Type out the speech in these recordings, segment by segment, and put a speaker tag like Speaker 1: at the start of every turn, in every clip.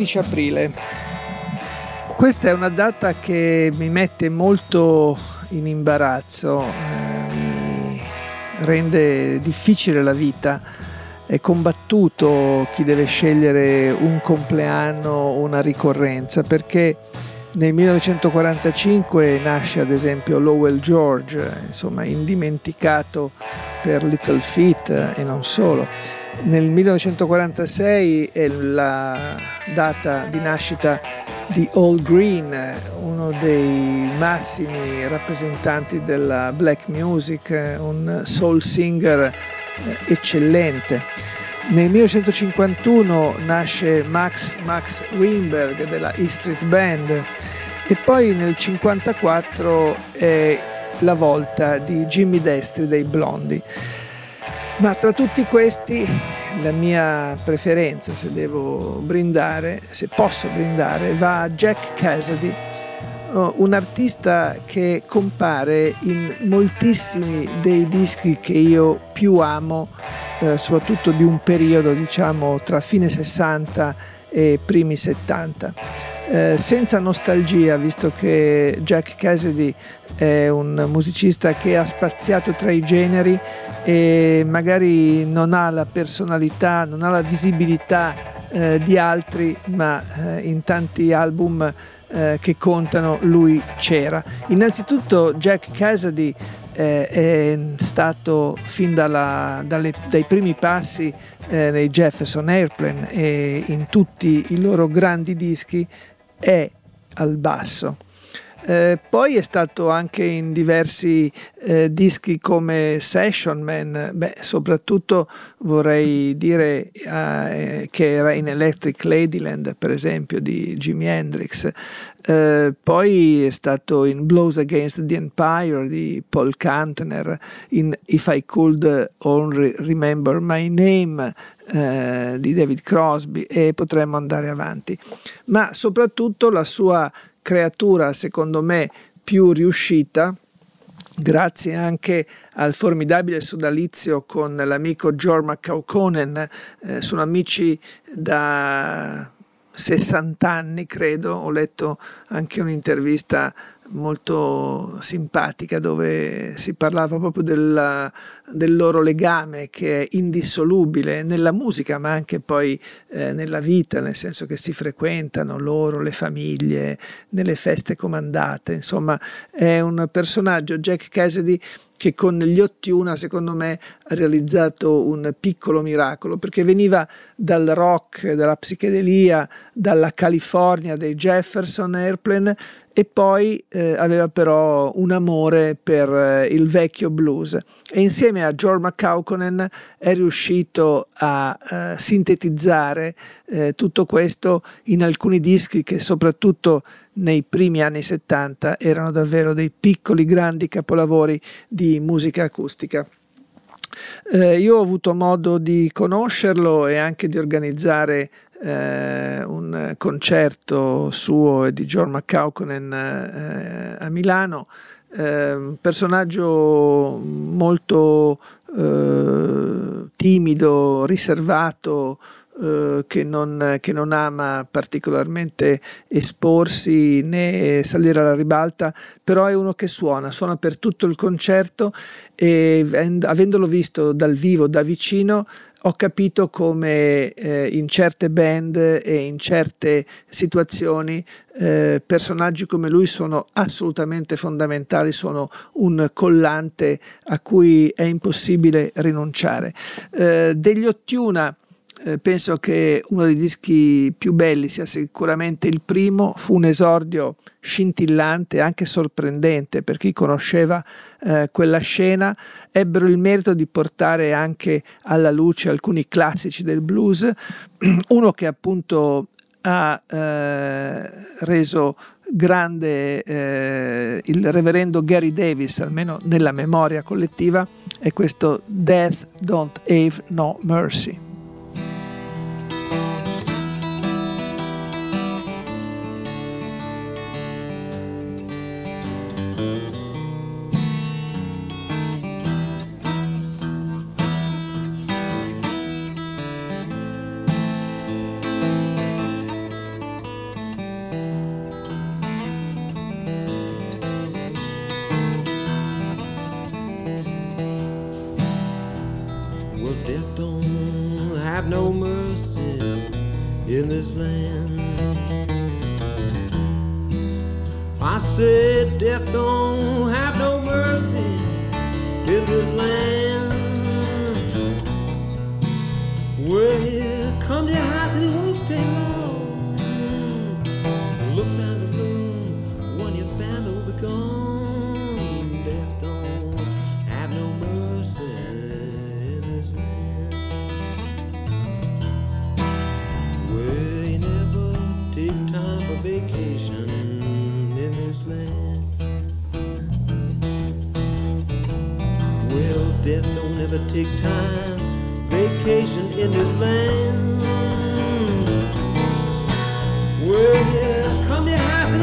Speaker 1: Tredici aprile. Questa è una data che mi mette molto in imbarazzo, eh, mi rende difficile la vita. È combattuto chi deve scegliere un compleanno o una ricorrenza perché nel 1945 nasce ad esempio Lowell George, insomma indimenticato per Little Feat e non solo. Nel 1946 è la data di nascita di All Green, uno dei massimi rappresentanti della black music, un soul singer eh, eccellente. Nel 1951 nasce Max Max Greenberg della E Street Band e poi nel 1954 è la volta di Jimmy Destri dei Blondi. Ma tra tutti questi la mia preferenza, se devo brindare, se posso brindare, va a Jack Cassidy, un artista che compare in moltissimi dei dischi che io più amo, eh, soprattutto di un periodo diciamo tra fine 60 e primi 70 eh, senza nostalgia, visto che Jack Cassidy è un musicista che ha spaziato tra i generi e magari non ha la personalità, non ha la visibilità eh, di altri, ma eh, in tanti album eh, che contano lui c'era. Innanzitutto Jack Cassidy eh, è stato fin dalla, dalle, dai primi passi eh, nei Jefferson Airplane e in tutti i loro grandi dischi è al basso. Eh, poi è stato anche in diversi eh, dischi come Session Man, beh, soprattutto vorrei dire eh, che era in Electric Ladyland, per esempio, di Jimi Hendrix. Eh, poi è stato in Blows Against the Empire di Paul Kantner, in If I Could Only Remember My Name eh, di David Crosby e potremmo andare avanti. Ma soprattutto la sua creatura, secondo me, più riuscita, grazie anche al formidabile sodalizio con l'amico Jorma Kaukonen, eh, sono amici da 60 anni, credo, ho letto anche un'intervista molto simpatica dove si parlava proprio del, del, loro legame che è indissolubile nella musica ma anche poi eh, nella vita, nel senso che si frequentano loro, le famiglie, nelle feste comandate, insomma è un personaggio, Jack Cassidy, che con gli Ottiuna secondo me ha realizzato un piccolo miracolo perché veniva dal rock, dalla psichedelia, dalla California dei Jefferson Airplane e poi eh, aveva però un amore per eh, il vecchio blues. E insieme a George McCauconen è riuscito a eh, sintetizzare eh, tutto questo in alcuni dischi che soprattutto nei primi anni 70 erano davvero dei piccoli grandi capolavori di musica acustica. Eh, io ho avuto modo di conoscerlo e anche di organizzare eh, un concerto suo e di John McCauconen eh, a Milano, un personaggio molto eh, timido, riservato, eh, che non, che, non, ama particolarmente esporsi né salire alla ribalta, però è uno che suona, suona per tutto il concerto e avendolo visto dal vivo, da vicino, ho capito come eh, in certe band e in certe situazioni eh, personaggi come lui sono assolutamente fondamentali, sono un collante a cui è impossibile rinunciare. Eh, degli Ottiuna eh, penso che uno dei dischi più belli sia sicuramente il primo, fu un esordio scintillante, anche sorprendente per chi conosceva eh, quella scena, ebbero il merito di portare anche alla luce alcuni classici del blues, uno che appunto ha eh, reso grande eh, il reverendo Gary Davis, almeno nella memoria collettiva, è questo Death Don't Have No Mercy.
Speaker 2: have no mercy in this land. I said, Death don't have no mercy in this land. Well, come to your house Well, death don't ever take time. Vacation in this land. Well, yeah, come to house and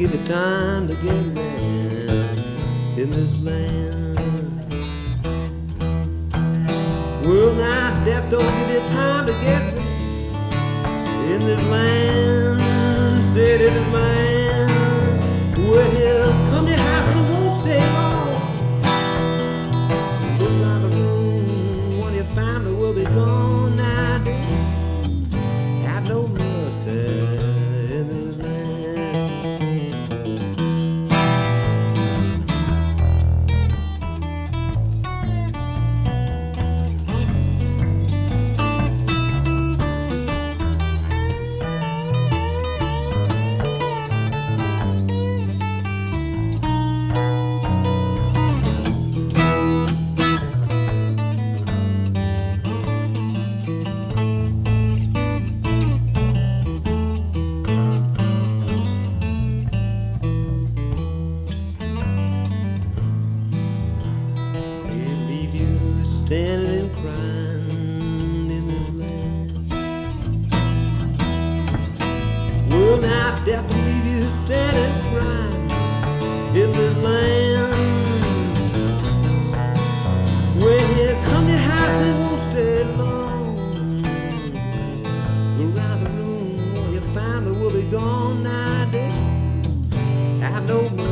Speaker 2: give you time to get ready in this land. Well, now death don't give you time to get in this land. Said in this land. standing and crying in this land. Well, now death will leave you standing crying in this land? When you come your house, it won't stay long. Around the room, your family will be gone now. I know.